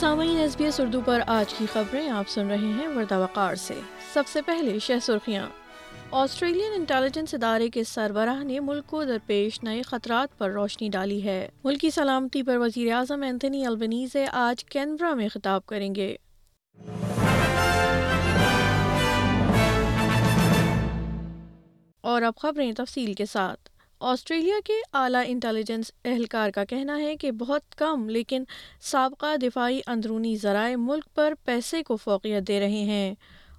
سامعین، S B S Urdu پر آج کی خبریں آپ سن رہے ہیں وردہ وقار سے۔ سب سے پہلے شہ سرخیاں۔ آسٹریلین انٹیلیجنس ادارے کے سربراہ نے ملک کو درپیش نئے خطرات پر روشنی ڈالی ہے۔ ملکی سلامتی پر وزیر اعظم اینتھنی البنیز آج کینبرا میں خطاب کریں گے۔ اور اب خبریں تفصیل کے ساتھ۔ آسٹریلیا کے اعلیٰ انٹیلیجنس اہلکار کا کہنا ہے کہ بہت کم لیکن سابقہ دفاعی اندرونی ذرائع ملک پر پیسے کو فوقیت دے رہے ہیں۔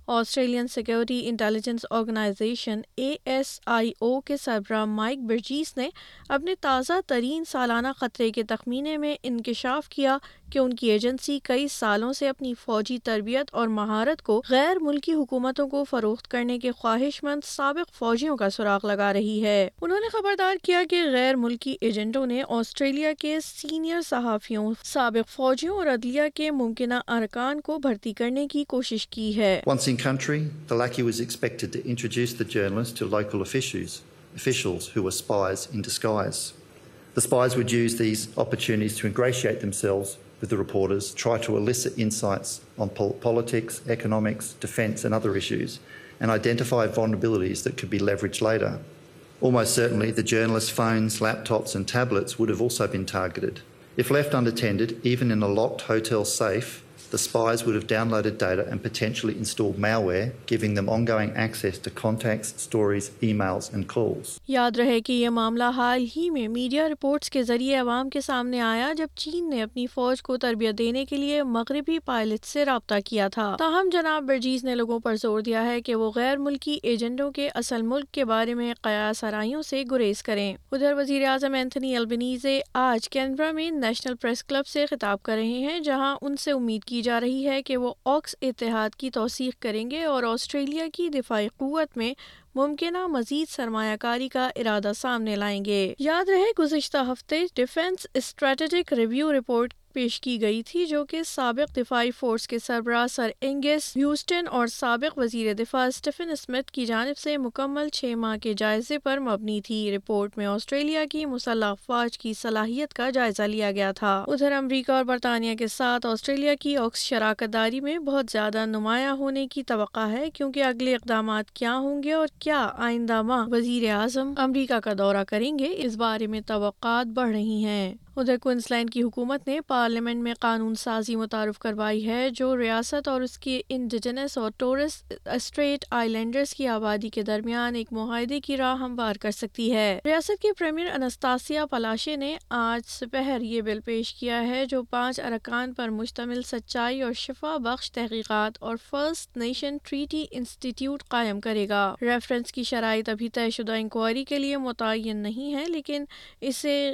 Australian security intelligence organisation A S I O کے سربراہ مائک برجیس نے اپنے تازہ ترین سالانہ خطرے کے تخمینے میں انکشاف کیا کہ ان کی ایجنسی کئی سالوں سے اپنی فوجی تربیت اور مہارت کو غیر ملکی حکومتوں کو فروخت کرنے کے خواہش مند سابق فوجیوں کا سراغ لگا رہی ہے انہوں نے خبردار کیا کہ غیر ملکی ایجنٹوں نے آسٹریلیا کے سینئر صحافیوں سابق فوجیوں اور عدلیہ کے ممکنہ ارکان کو بھرتی کرنے کی کوشش کی ہے Once in country, the lackey was expected to introduce the journalist to local officials, officials who were spies in disguise. The spies would use these opportunities to ingratiate themselves with the reporters, try to elicit insights on pol- politics, economics, defence, and other issues, and identify vulnerabilities that could be leveraged later. Almost certainly, the journalists' phones, laptops, and tablets would have also been targeted. If left unattended, even in a locked hotel safe, the spies would have downloaded data and potentially installed malware, giving them ongoing access to contacts, stories, emails and calls. یاد رہے کہ یہ معاملہ حال ہی میں media reports کے ذریعے عوام کے سامنے آیا جب چین نے اپنی فوج کو تربیت دینے کے لیے مغربی پائلٹ سے رابطہ کیا تھا تاہم جناب برجیز نے لوگوں پر زور دیا ہے کہ وہ غیر ملکی ایجنٹوں کے اصل ملک کے بارے میں قیاس آرائیوں سے گریز کریں ادھر وزیر اعظم اینتھنی البنیزے آج کینبرا میں نیشنل پریس کلب سے خطاب کر رہے ہیں جہاں ان سے امید کی جا رہی ہے کہ وہ آکس اتحاد کی توثیق کریں گے اور آسٹریلیا کی دفاعی قوت میں ممکنہ مزید سرمایہ کاری کا ارادہ سامنے لائیں گے۔ یاد رہے، گزشتہ ہفتے ڈیفینس اسٹریٹجک ریویو رپورٹ پیش کی گئی تھی، جو کہ سابق دفاعی فورس کے سربراہ سر انگس ہیوسٹن اور سابق وزیر دفاع اسٹیفن اسمتھ کی جانب سے مکمل چھ ماہ کے جائزے پر مبنی تھی۔ رپورٹ میں آسٹریلیا کی مسلح افواج کی صلاحیت کا جائزہ لیا گیا تھا۔ ادھر امریکہ اور برطانیہ کے ساتھ آسٹریلیا کی اوکس شراکت داری میں بہت زیادہ نمایاں ہونے کی توقع ہے، کیونکہ اگلے اقدامات کیا ہوں گے اور کیا آئندہ ماہ وزیر اعظم امریکہ کا دورہ کریں گے، اس بارے میں توقعات بڑھ رہی ہیں۔ ادھر کوئنسلینڈ کی حکومت نے پارلیمنٹ میں قانون سازی متعارف کروائی ہے، جو ریاست اور اس کے انڈیجنس اور ٹورس اسٹریٹ آئی لینڈرز کی آبادی کے درمیان ایک معاہدے کی راہ ہموار کر سکتی ہے۔ ریاست کے پریمیئر انستاسیا پلاشے نے آج سپہر یہ بل پیش کیا ہے، جو پانچ ارکان پر مشتمل سچائی اور شفا بخش تحقیقات اور فرسٹ نیشن ٹریٹی انسٹیٹیوٹ قائم کرے گا۔ ریفرنس کی شرائط ابھی طے شدہ انکوائری کے لیے متعین نہیں ہے لیکن اسے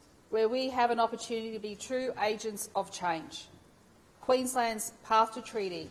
where we have an opportunity to be true agents of change. Queensland's path to treaty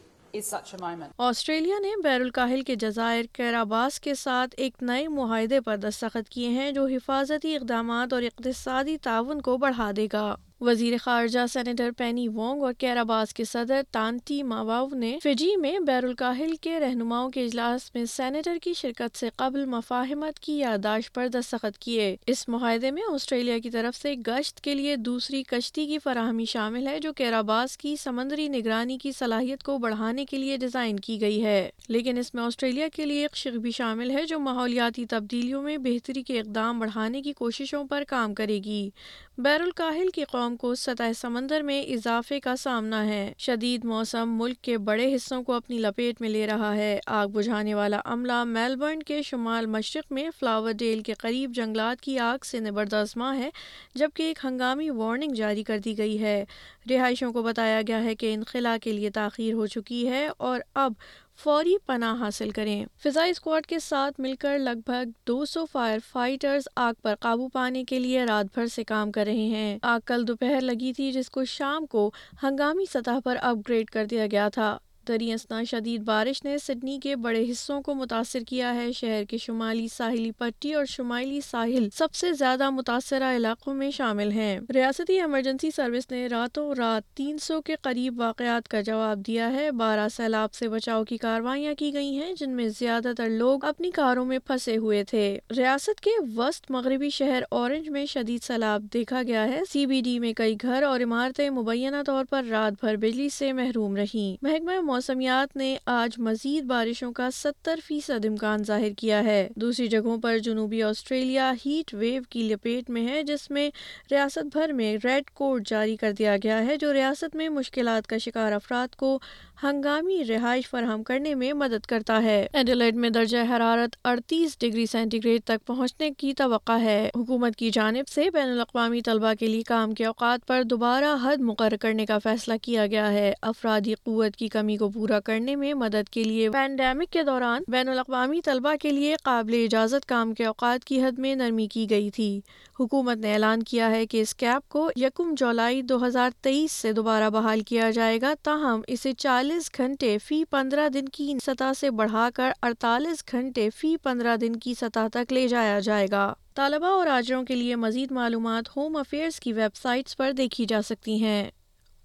Australia نے بیر الکاہل کے جزائر کیراباس کے ساتھ ایک نئے معاہدے پر دستخط کیے ہیں جو حفاظتی اقدامات اور اقتصادی تعاون کو بڑھا دے گا وزیر خارجہ سینیٹر پینی وونگ اور کیراباس کے صدر تانٹی ماواو نے فجی میں بیر الکاہل کے رہنماؤں کے اجلاس میں سینیٹر کی شرکت سے قبل مفاہمت کی یادداشت پر دستخط کیے۔ اس معاہدے میں آسٹریلیا کی طرف سے گشت کے لیے دوسری کشتی کی فراہمی شامل ہے، جو کیراباس کی سمندری نگرانی کی صلاحیت کو بڑھانے کے لیے ڈیزائن کی گئی ہے۔ لیکن اس میں آسٹریلیا کے لیے ایک شق بھی شامل ہے، جو ماحولیاتی تبدیلیوں میں بہتری کے اقدام بڑھانے کی کوششوں پر کام کرے گی۔ بیر الکاہل کی قوم کو سطح سمندر میں اضافے کا سامنا ہے۔ شدید موسم ملک کے بڑے حصوں کو اپنی لپیٹ میں لے رہا ہے۔ آگ بجھانے والا عملہ میلبرن کے شمال مشرق میں فلاور ڈیل کے قریب جنگلات کی آگ سے نبردازماں ہے، جبکہ ایک ہنگامی وارننگ جاری کر دی گئی ہے۔ رہائشوں کو بتایا گیا ہے کہ انخلا کے لیے تاخیر ہو چکی ہے اور اب فوری پناہ حاصل کریں۔ فضائی اسکواڈ کے ساتھ مل کر لگ بھگ دو سو فائر فائٹرز آگ پر قابو پانے کے لیے رات بھر سے کام کر رہے ہیں۔ آگ کل دوپہر لگی تھی جس کو شام کو ہنگامی سطح پر اپ گریڈ کر دیا گیا تھا۔ دری شدید بارش نے سڈنی کے بڑے حصوں کو متاثر کیا ہے۔ شہر کے شمالی ساحلی پٹی اور شمالی ساحل سب سے زیادہ متاثرہ علاقوں میں شامل ہیں۔ ریاستی ایمرجنسی سروس نے راتوں رات تین سو کے قریب واقعات کا جواب دیا ہے۔ بارہ سیلاب سے بچاؤ کی کاروائیاں کی گئی ہیں، جن میں زیادہ تر لوگ اپنی کاروں میں پھنسے ہوئے تھے۔ ریاست کے وسط مغربی شہر اورنج میں شدید سیلاب دیکھا گیا ہے۔ سی بی ڈی میں کئی گھر اور عمارتیں مبینہ طور پر رات بھر بجلی سے محروم رہیں۔ محکمہ موسمیات نے آج مزید بارشوں کا ستر فیصد امکان ظاہر کیا ہے۔ دوسری جگہوں پر جنوبی آسٹریلیا ہیٹ ویو کی لپیٹ میں ہے، جس میں ریاست بھر میں ریڈ کوڈ جاری کر دیا گیا ہے، جو ریاست میں مشکلات کا شکار افراد کو ہنگامی رہائش فراہم کرنے میں مدد کرتا ہے۔ ایڈیلیڈ میں درجہ حرارت اڑتیس ڈگری سینٹی گریڈ تک پہنچنے کی توقع ہے۔ حکومت کی جانب سے بین الاقوامی طلبہ کے لیے کام کے اوقات پر دوبارہ حد مقرر کرنے کا فیصلہ کیا گیا ہے۔ افرادی قوت کی کمی کو پورا کرنے میں مدد کے لیے۔ پینڈیمک کے دوران بین الاقوامی طلبہ کے لیے قابل اجازت کام کے اوقات کی حد میں نرمی کی گئی تھی۔ حکومت نے اعلان کیا ہے کہ اس کیپ کو یکم جولائی دو ہزار تیئیس سے دوبارہ بحال کیا جائے گا۔ تاہم، اسے چالیس گھنٹے فی پندرہ دن کی سطح سے بڑھا کر اڑتالیس گھنٹے فی پندرہ دن کی سطح تک لے جایا جائے گا۔ طالبہ اور آجروں کے لیے مزید معلومات ہوم افیئرز کی ویب سائٹس پر دیکھی جا سکتی ہیں۔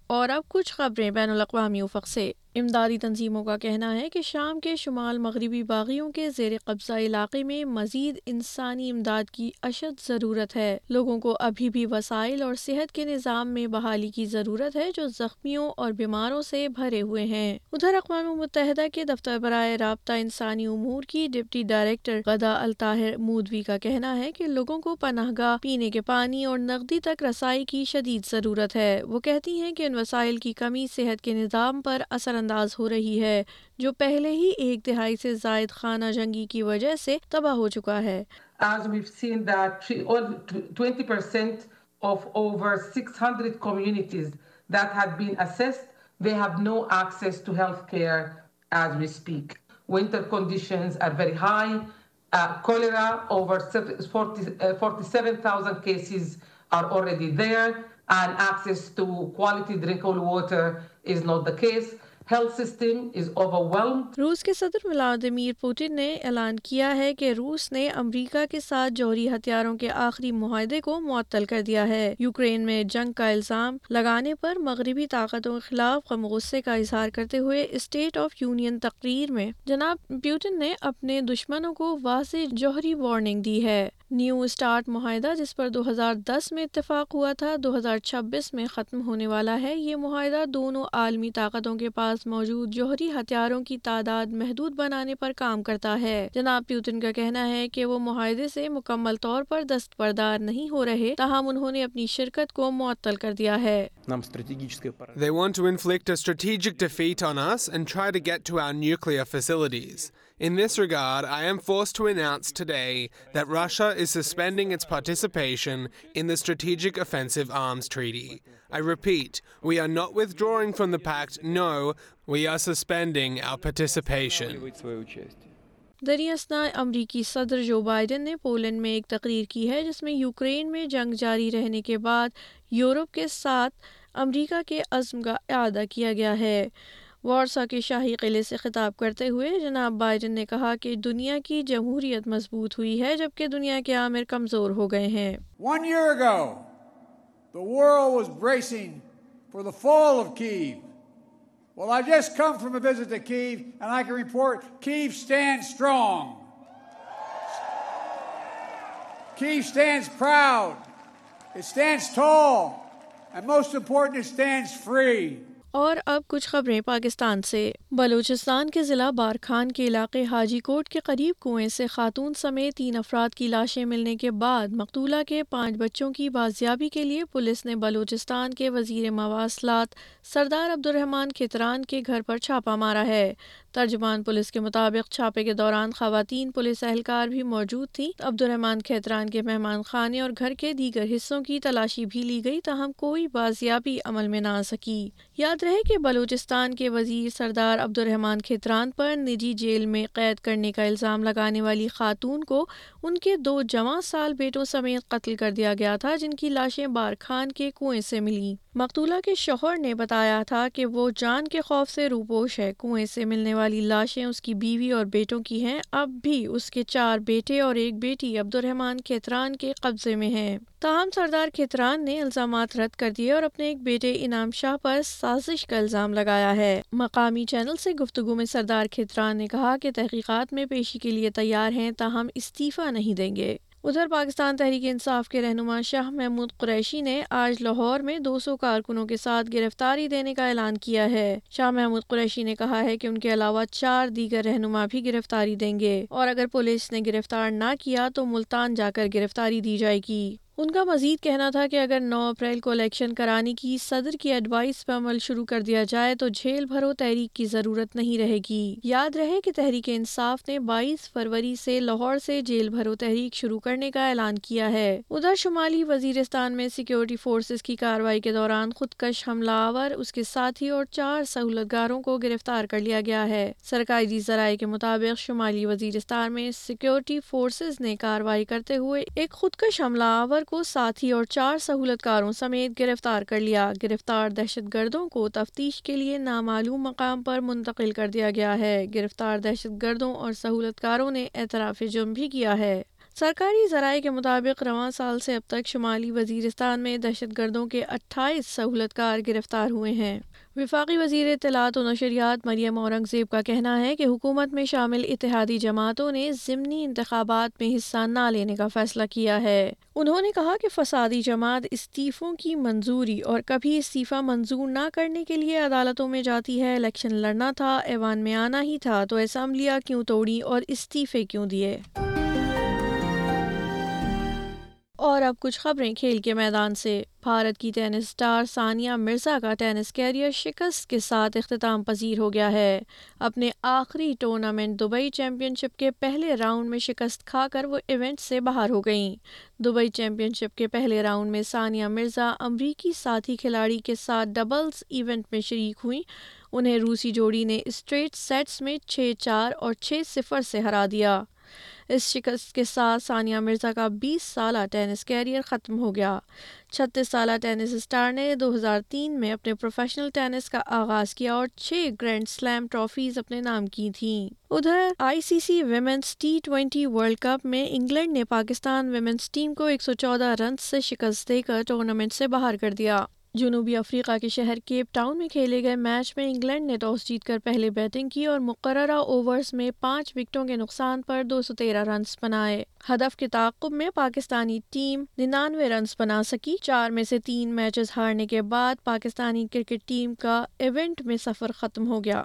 اور اب کچھ خبریں بین الاقوامی افق سے۔ امدادی تنظیموں کا کہنا ہے کہ شام کے شمال مغربی باغیوں کے زیر قبضہ علاقے میں مزید انسانی امداد کی اشد ضرورت ہے۔ لوگوں کو ابھی بھی وسائل اور صحت کے نظام میں بحالی کی ضرورت ہے جو زخمیوں اور بیماروں سے بھرے ہوئے ہیں۔ ادھر اقوام متحدہ کے دفتر برائے رابطہ انسانی امور کی ڈپٹی ڈائریکٹر غدا الطاہر مودوی کا کہنا ہے کہ لوگوں کو پناہ گاہ پینے کے پانی اور نقدی تک رسائی کی شدید ضرورت ہے۔ وہ کہتی ہیں کہ ان وسائل کی کمی صحت کے نظام پر اثر انداز ہو رہی ہے جو پہلے ہی ایک دہائی سے زائد خانہ جنگی کی وجہ سے تباہ ہو چکا ہے As we've seen that 20% of over 600 communities that had been assessed, they have no access to health care as we speak. Winter conditions are very high. Uh, cholera, over 47,000 cases are already there, and access to quality drinkable water is not the case. روس کے صدر Vladimir Putin نے اعلان کیا ہے کہ روس نے امریکہ کے ساتھ جوہری ہتھیاروں کے آخری معاہدے کو معطل کر دیا ہے۔ یوکرین میں جنگ کا الزام لگانے پر مغربی طاقتوں کے خلاف غم غصے کا اظہار کرتے ہوئے اسٹیٹ آف یونین تقریر میں جناب پیوٹن نے اپنے دشمنوں کو واضح جوہری وارننگ دی ہے۔ نیو اسٹارٹ معاہدہ جس پر دو ہزار دس میں اتفاق ہوا تھا دو ہزار چھبیس میں ختم ہونے والا ہے۔ یہ معاہدہ دونوں عالمی طاقتوں کے پاس موجود جوہری ہتھیاروں کی تعداد محدود بنانے پر کام کرتا ہے۔ جناب پیوٹن کا کہنا ہے کہ وہ معاہدے سے مکمل طور پر دستبردار نہیں ہو رہے تاہم انہوں نے اپنی شرکت کو معطل کر دیا ہے۔ They want to inflict a strategic defeat on us and try to get to our nuclear facilities. In this regard, I am forced to announce today that Russia is suspending its participation in the Strategic Offensive Arms Treaty. I repeat, we are not withdrawing from the pact, no, we are suspending our participation. دریاسنا امریکی صدر Joe Biden نے Poland میں ایک تقریر کی ہے جس میں یوکرین میں جنگ جاری رہنے کے بعد یورپ کے ساتھ امریکہ کے عزم کا اعادہ کیا گیا ہے وارسا کے شاہی قلعے سے خطاب کرتے ہوئے جناب بائیڈن نے کہا کہ دنیا کی جمہوریت مضبوط ہوئی ہے جبکہ دنیا کے عامر کمزور ہو گئے ہیں One year ago, the world was bracing for the fall of Kyiv. Well, I just come from a visit to Kyiv, and I can report Kyiv stands strong. Kyiv stands proud. It stands tall. And most important, it stands free. اور اب کچھ خبریں پاکستان سے۔ بلوچستان کے ضلع بارکھان کے علاقے حاجی کوٹ کے قریب کنویں سے خاتون سمیت تین افراد کی لاشیں ملنے کے بعد مقتولہ کے پانچ بچوں کی بازیابی کے لیے پولیس نے بلوچستان کے وزیر مواصلات سردار عبد الرحمان کھتران کے گھر پر چھاپہ مارا ہے۔ ترجمان پولیس کے مطابق چھاپے کے دوران خواتین پولیس اہلکار بھی موجود تھیں۔ عبد الرحمان کھیتران کے مہمان خانے اور گھر کے دیگر حصوں کی تلاشی بھی لی گئی تاہم کوئی بازیابی عمل میں نہ آ سکی۔ یاد رہے کہ بلوچستان کے وزیر سردار عبد الرحمان کھیتران پر نجی جیل میں قید کرنے کا الزام لگانے والی خاتون کو ان کے دو جمع سال بیٹوں سمیت قتل کر دیا گیا تھا جن کی لاشیں بارکھان کے کنویں سے ملی مقتولہ کے شوہر نے بتایا تھا کہ وہ جان کے خوف سے روپوش ہے، کنویں سے ملنے والی لاشیں اس کی بیوی اور بیٹوں کی ہیں، اب بھی اس کے چار بیٹے اور ایک بیٹی عبد الرحمان کھیتران کے قبضے میں ہیں۔ تاہم، سردار کھیتران نے الزامات رد کر دیے اور اپنے ایک بیٹے انعام شاہ پر سازش کا الزام لگایا ہے۔ مقامی چینل سے گفتگو میں سردار کھیتران نے کہا کہ تحقیقات میں پیشی کے لیے تیار ہیں، تاہم استعفی نہیں دیں گے۔ ادھر پاکستان تحریک انصاف کے رہنما شاہ محمود قریشی نے آج لاہور میں دو سو کارکنوں کے ساتھ گرفتاری دینے کا اعلان کیا ہے۔ شاہ محمود قریشی نے کہا ہے کہ ان کے علاوہ چار دیگر رہنما بھی گرفتاری دیں گے اور اگر پولیس نے گرفتار نہ کیا تو ملتان جا کر گرفتاری دی جائے گی۔ ان کا مزید کہنا تھا کہ اگر نو اپریل کو الیکشن کرانے کی صدر کی ایڈوائس پر عمل شروع کر دیا جائے تو جھیل بھرو تحریک کی ضرورت نہیں رہے گی۔ یاد رہے کہ تحریک انصاف نے بائیس فروری سے لاہور سے جیل بھرو تحریک شروع کرنے کا اعلان کیا ہے۔ ادھر شمالی وزیرستان میں سیکیورٹی فورسز کی کاروائی کے دوران خودکش حملہ آور، اس کے ساتھی اور چار سہولت گاروں کو گرفتار کر لیا گیا ہے۔ سرکاری ذرائع کے مطابق شمالی وزیرستان میں سیکیورٹی فورسز نے کاروائی کرتے ہوئے ایک خودکش حملہ آور کو ساتھی اور چار سہولت کاروں سمیت گرفتار کر لیا۔ گرفتار دہشت گردوں کو تفتیش کے لیے نامعلوم مقام پر منتقل کر دیا گیا ہے۔ گرفتار دہشت گردوں اور سہولت کاروں نے اعتراف جرم بھی کیا ہے۔ سرکاری ذرائع کے مطابق رواں سال سے اب تک شمالی وزیرستان میں دہشت گردوں کے اٹھائیس سہولت کار گرفتار ہوئے ہیں۔ وفاقی وزیر اطلاعات و نشریات مریم اورنگزیب کا کہنا ہے کہ حکومت میں شامل اتحادی جماعتوں نے ضمنی انتخابات میں حصہ نہ لینے کا فیصلہ کیا ہے۔ انہوں نے کہا کہ فسادی جماعت استعفوں کی منظوری اور کبھی استعفی منظور نہ کرنے کے لیے عدالتوں میں جاتی ہے۔ الیکشن لڑنا تھا، ایوان میں آنا ہی تھا، تو اسمبلیاں کیوں توڑی اور استعفے کیوں دیے؟ اور اب کچھ خبریں کھیل کے میدان سے۔ بھارت کی ٹینس سٹار ثانیہ مرزا کا ٹینس کیریئر شکست کے ساتھ اختتام پذیر ہو گیا ہے۔ اپنے آخری ٹورنامنٹ دبئی چیمپئن شپ کے پہلے راؤنڈ میں شکست کھا کر وہ ایونٹ سے باہر ہو گئیں۔ دبئی چیمپئن شپ کے پہلے راؤنڈ میں ثانیہ مرزا امریکی ساتھی کھلاڑی کے ساتھ ڈبلز ایونٹ میں شریک ہوئیں۔ انہیں روسی جوڑی نے اسٹریٹ سیٹس میں چھ چار اور چھ صفر سے ہرا دیا۔ اس شکست کے ساتھ ثانیہ مرزا کا بیس سالہ ٹینس کیریئر ختم ہو گیا۔ چھتیس سالہ ٹینس اسٹار نے دو ہزار تین میں اپنے پروفیشنل ٹینس کا آغاز کیا اور چھ گرینڈ سلیم ٹرافیز اپنے نام کی تھیں۔ ادھر I C C women's T twenty world cup میں انگلینڈ نے پاکستان ویمنس ٹیم کو ایک سو چودہ رنز سے شکست دے کر ٹورنامنٹ سے باہر کر دیا۔ جنوبی افریقہ کے شہر کیپ ٹاؤن میں کھیلے گئے میچ میں انگلینڈ نے ٹاس جیت کر پہلے بیٹنگ کی اور مقررہ اوورز میں پانچ وکٹوں کے نقصان پر دو سو تیرہ رنز بنائے۔ ہدف کے تعاقب میں پاکستانی ٹیم ننانوے رنز بنا سکی۔ چار میں سے تین میچز ہارنے کے بعد پاکستانی کرکٹ ٹیم کا ایونٹ میں سفر ختم ہو گیا۔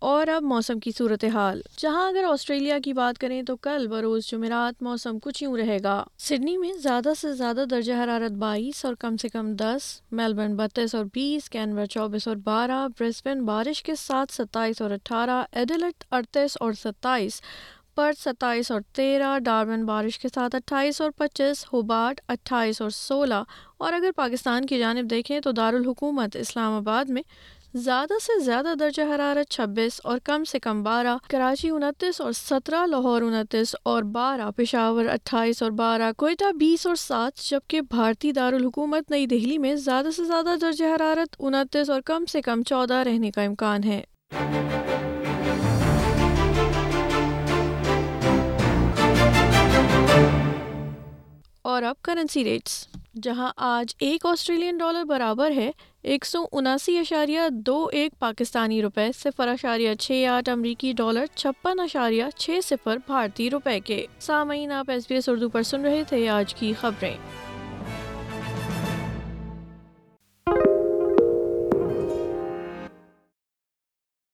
اور اب موسم کی صورتحال۔ جہاں اگر آسٹریلیا کی بات کریں تو کل بروز جمعرات موسم کچھ یوں رہے گا۔ سڈنی میں زیادہ سے زیادہ درجہ حرارت بائیس اور کم سے کم دس، میلبرن بتیس اور بیس کینور چوبیس اور بارہ، برسبن بارش کے ساتھ ستائیس اور اٹھارہ ایڈلٹ اڑتیس اور ستائیس، پرت ستائیس اور تیرہ ڈارون بارش کے ساتھ اٹھائیس اور پچیس ہوبارٹ اٹھائیس اور سولہ۔ اور اگر پاکستان کی جانب دیکھیں تو دارالحکومت اسلام آباد میں زیادہ سے زیادہ درجہ حرارت چھبیس اور کم سے کم بارہ، کراچی انتیس اور سترہ، لاہور انتیس اور بارہ، پشاور اٹھائیس اور بارہ، کوئٹہ بیس اور سات، جبکہ بھارتی دارالحکومت نئی دہلی میں زیادہ سے زیادہ درجہ حرارت انتیس اور کم سے کم چودہ رہنے کا امکان ہے۔ اور اب کرنسی ریٹس، جہاں آج ایک آسٹریلین ڈالر برابر ہے۔ ایک سو اناسی اشاریہ دو ایک پاکستانی روپے صفر اشاریہ چھ آٹھ امریکی ڈالر چھپن اشاریہ چھ صفر بھارتی روپے کے۔ سامعین، آپ ایس بی ایس اردو پر سن رہے تھے آج کی خبریں۔